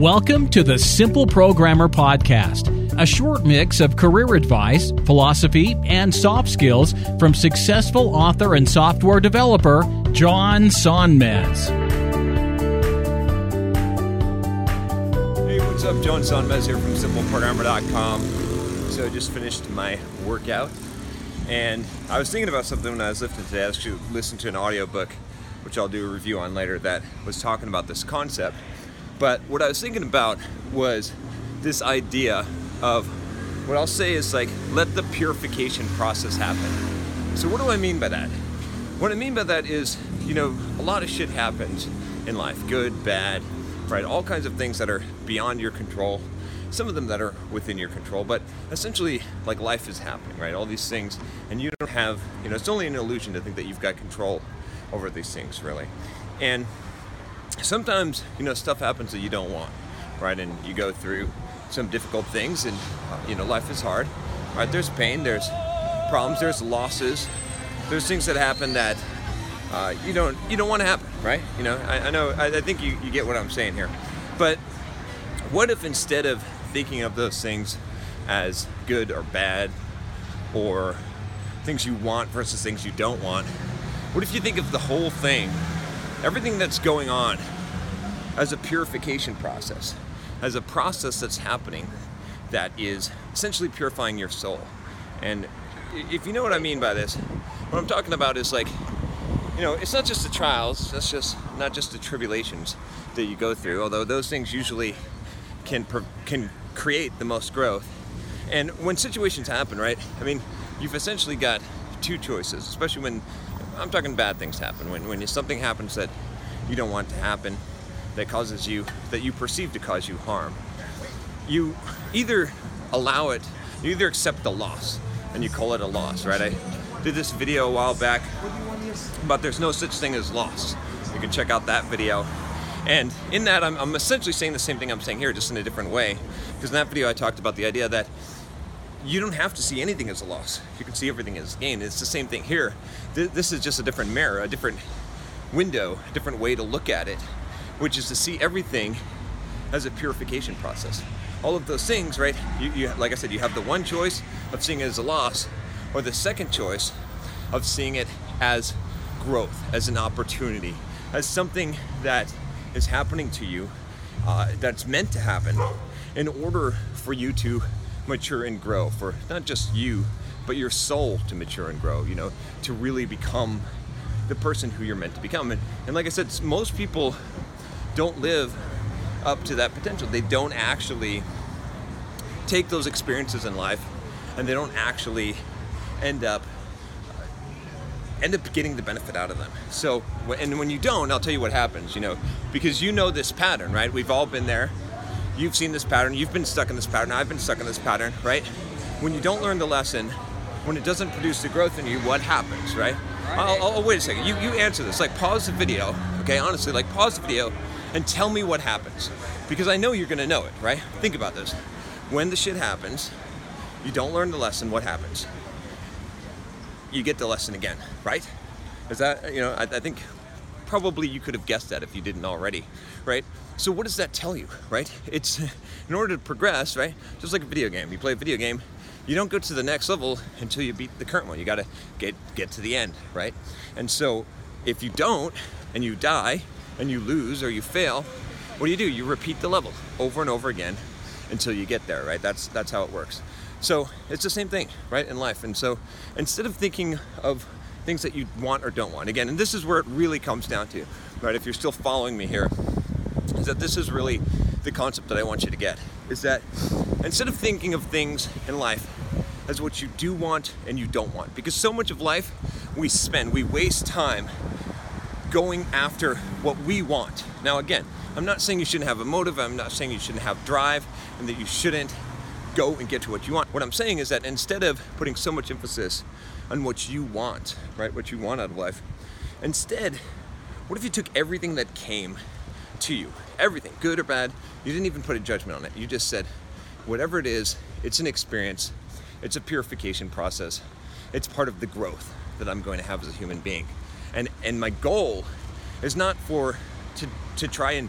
Welcome to the Simple Programmer Podcast, a short mix of career advice, philosophy, and soft skills from successful author and software developer John Sonmez. Hey, what's up? John Sonmez here from SimpleProgrammer.com. So I just finished my workout, and I was thinking about something when I was lifting today. I actually listened to an audiobook, which I'll do a review on later, that was talking about this concept. But what I was thinking about was this idea of what I'll say is like, let the purification process happen. So, what do I mean by that? What I mean by that is, you know, a lot of shit happens in life good, bad, right? All kinds of things that are beyond your control, some of them that are within your control, but essentially, like life is happening, right? All these things, and you don't have, you know, it's only an illusion to think that you've got control over these things, really. And sometimes you know stuff happens that you don't want right? And you go through some difficult things and uh, you know life is hard right? There's pain there's problems there's losses there's things that happen that uh, you don't you don't want to happen right? You know i, I know I, I think you, you get what i'm saying here. But what if instead of thinking of those things as good or bad or things you want versus things you don't want what if you think of the whole thing everything that's going on as a purification process, as a process that's happening that is essentially purifying your soul. And if you know what I mean by this, what I'm talking about is like, you know, it's not just the trials, that's just not just the tribulations that you go through, although those things usually can can create the most growth. And when situations happen, right? I mean, you've essentially got two choices, especially when I'm talking bad things happen when, when something happens that you don't want to happen, that causes you, that you perceive to cause you harm. You either allow it, you either accept the loss and you call it a loss, right? I did this video a while back but there's no such thing as loss. You can check out that video. And in that, I'm, I'm essentially saying the same thing I'm saying here, just in a different way. Because in that video, I talked about the idea that you don't have to see anything as a loss. You can see everything as a gain. It's the same thing here. This is just a different mirror, a different window, a different way to look at it, which is to see everything as a purification process. All of those things, right? You, you, like I said, you have the one choice of seeing it as a loss, or the second choice of seeing it as growth, as an opportunity, as something that is happening to you, uh, that's meant to happen, in order for you to mature and grow for not just you but your soul to mature and grow you know to really become the person who you're meant to become. And, and like i said most people don't live up to that potential. They don't actually take those experiences in life and they don't actually end up uh, end up getting the benefit out of them. So and when you don't i'll tell you what happens you know because you know this pattern right? We've all been there You've seen this pattern, you've been stuck in this pattern, I've been stuck in this pattern, right? When you don't learn the lesson, when it doesn't produce the growth in you, what happens, right? I'll, I'll, oh, oh, oh, wait a second. You, you answer this. Like, pause the video, okay? Honestly, like, pause the video and tell me what happens. Because I know you're gonna know it, right? Think about this. When the shit happens, you don't learn the lesson, what happens? You get the lesson again, right? Is that, you know, I, I think probably you could have guessed that if you didn't already, right? So what does that tell you, right? It's in order to progress, right? Just like a video game. You play a video game, you don't go to the next level until you beat the current one. You got to get get to the end, right? And so if you don't and you die and you lose or you fail, what do you do? You repeat the level over and over again until you get there, right? That's that's how it works. So it's the same thing, right, in life. And so instead of thinking of things that you want or don't want, again, and this is where it really comes down to, right? If you're still following me here, is that this is really the concept that I want you to get is that instead of thinking of things in life as what you do want and you don't want, because so much of life we spend, we waste time going after what we want. Now, again, I'm not saying you shouldn't have a motive, I'm not saying you shouldn't have drive, and that you shouldn't go and get to what you want. What I'm saying is that instead of putting so much emphasis on what you want, right, what you want out of life, instead, what if you took everything that came to you, everything, good or bad, you didn't even put a judgment on it. You just said, whatever it is, it's an experience, it's a purification process, it's part of the growth that I'm going to have as a human being. And and my goal is not for to to try and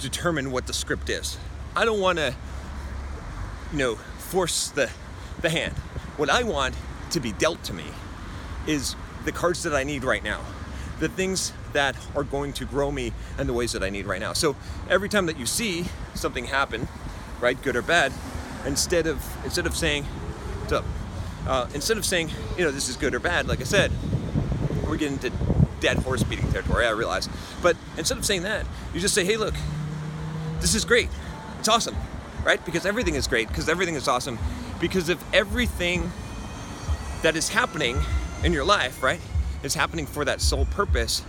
determine what the script is. I don't want to you know force the the hand. What I want to be dealt to me is the cards that I need right now. The things that are going to grow me and the ways that I need right now. So every time that you see something happen, right, good or bad, instead of instead of saying? Uh, instead of saying, you know, this is good or bad, like I said, we're getting into dead horse beating territory, I realize. But instead of saying that, you just say, hey, look, this is great. It's awesome, right? Because everything is great, because everything is awesome, because if everything that is happening in your life, right, is happening for that sole purpose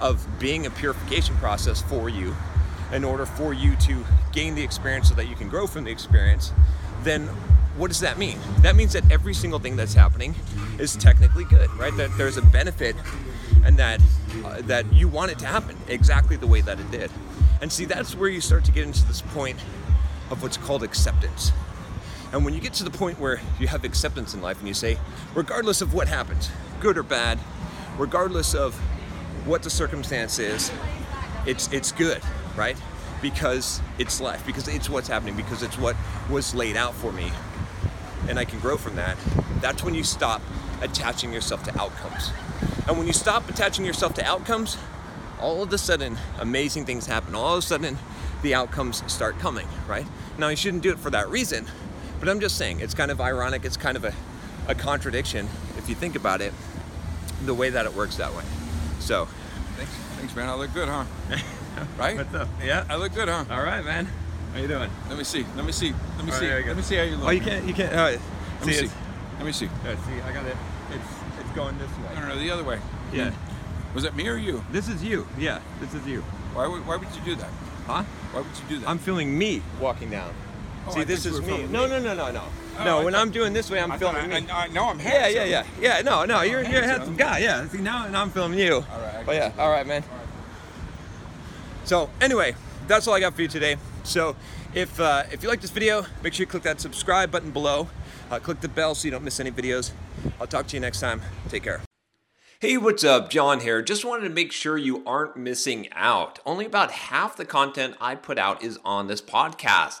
of being a purification process for you in order for you to gain the experience so that you can grow from the experience, then what does that mean? That means that every single thing that's happening is technically good, right? That there's a benefit, and that uh, that you want it to happen exactly the way that it did. And see, that's where you start to get into this point of what's called acceptance. And when you get to the point where you have acceptance in life, and you say, regardless of what happens, good or bad, regardless of what the circumstance is, it's it's good, right? Because it's life, because it's what's happening, because it's what was laid out for me and I can grow from that, that's when you stop attaching yourself to outcomes. And when you stop attaching yourself to outcomes, all of a sudden, amazing things happen. All of a sudden, the outcomes start coming, right? Now, you shouldn't do it for that reason, but I'm just saying, it's kind of ironic, it's kind of a, a contradiction if you think about it, the way that it works that way. So, Thanks, thanks, man. I look good, huh? right? what's up? Yeah. I look good, huh? All right, man. How you doing? Let me see. Let me see. Let me All see. right, there you go. Let me see how you look. Oh, you can't. You can't. All right. Let me see. Let me see. Yeah, see, I got it. It's it's going this No, way. no, no, the other way. Yeah. Was it me or you? This is you. Yeah, this is you. Why would, why would you do that? Huh? Why would you do that? I'm feeling me walking down. Oh, See, I this is me. No, no, no, no, no. Oh, no, I when thought- I'm doing this way, I'm I filming me. I, I know I'm handsome. yeah, yeah, yeah. yeah. No, no, you're you're a handsome guy. Yeah. See now, and I'm filming you. All right, But yeah, all right, man. So anyway, that's all I got for you today. So if uh, if you like this video, make sure you click that subscribe button below. Uh, click the bell so you don't miss any videos. I'll talk to you next time. Take care. Hey, what's up? John here. Just wanted to make sure you aren't missing out. Only about half the content I put out is on this podcast.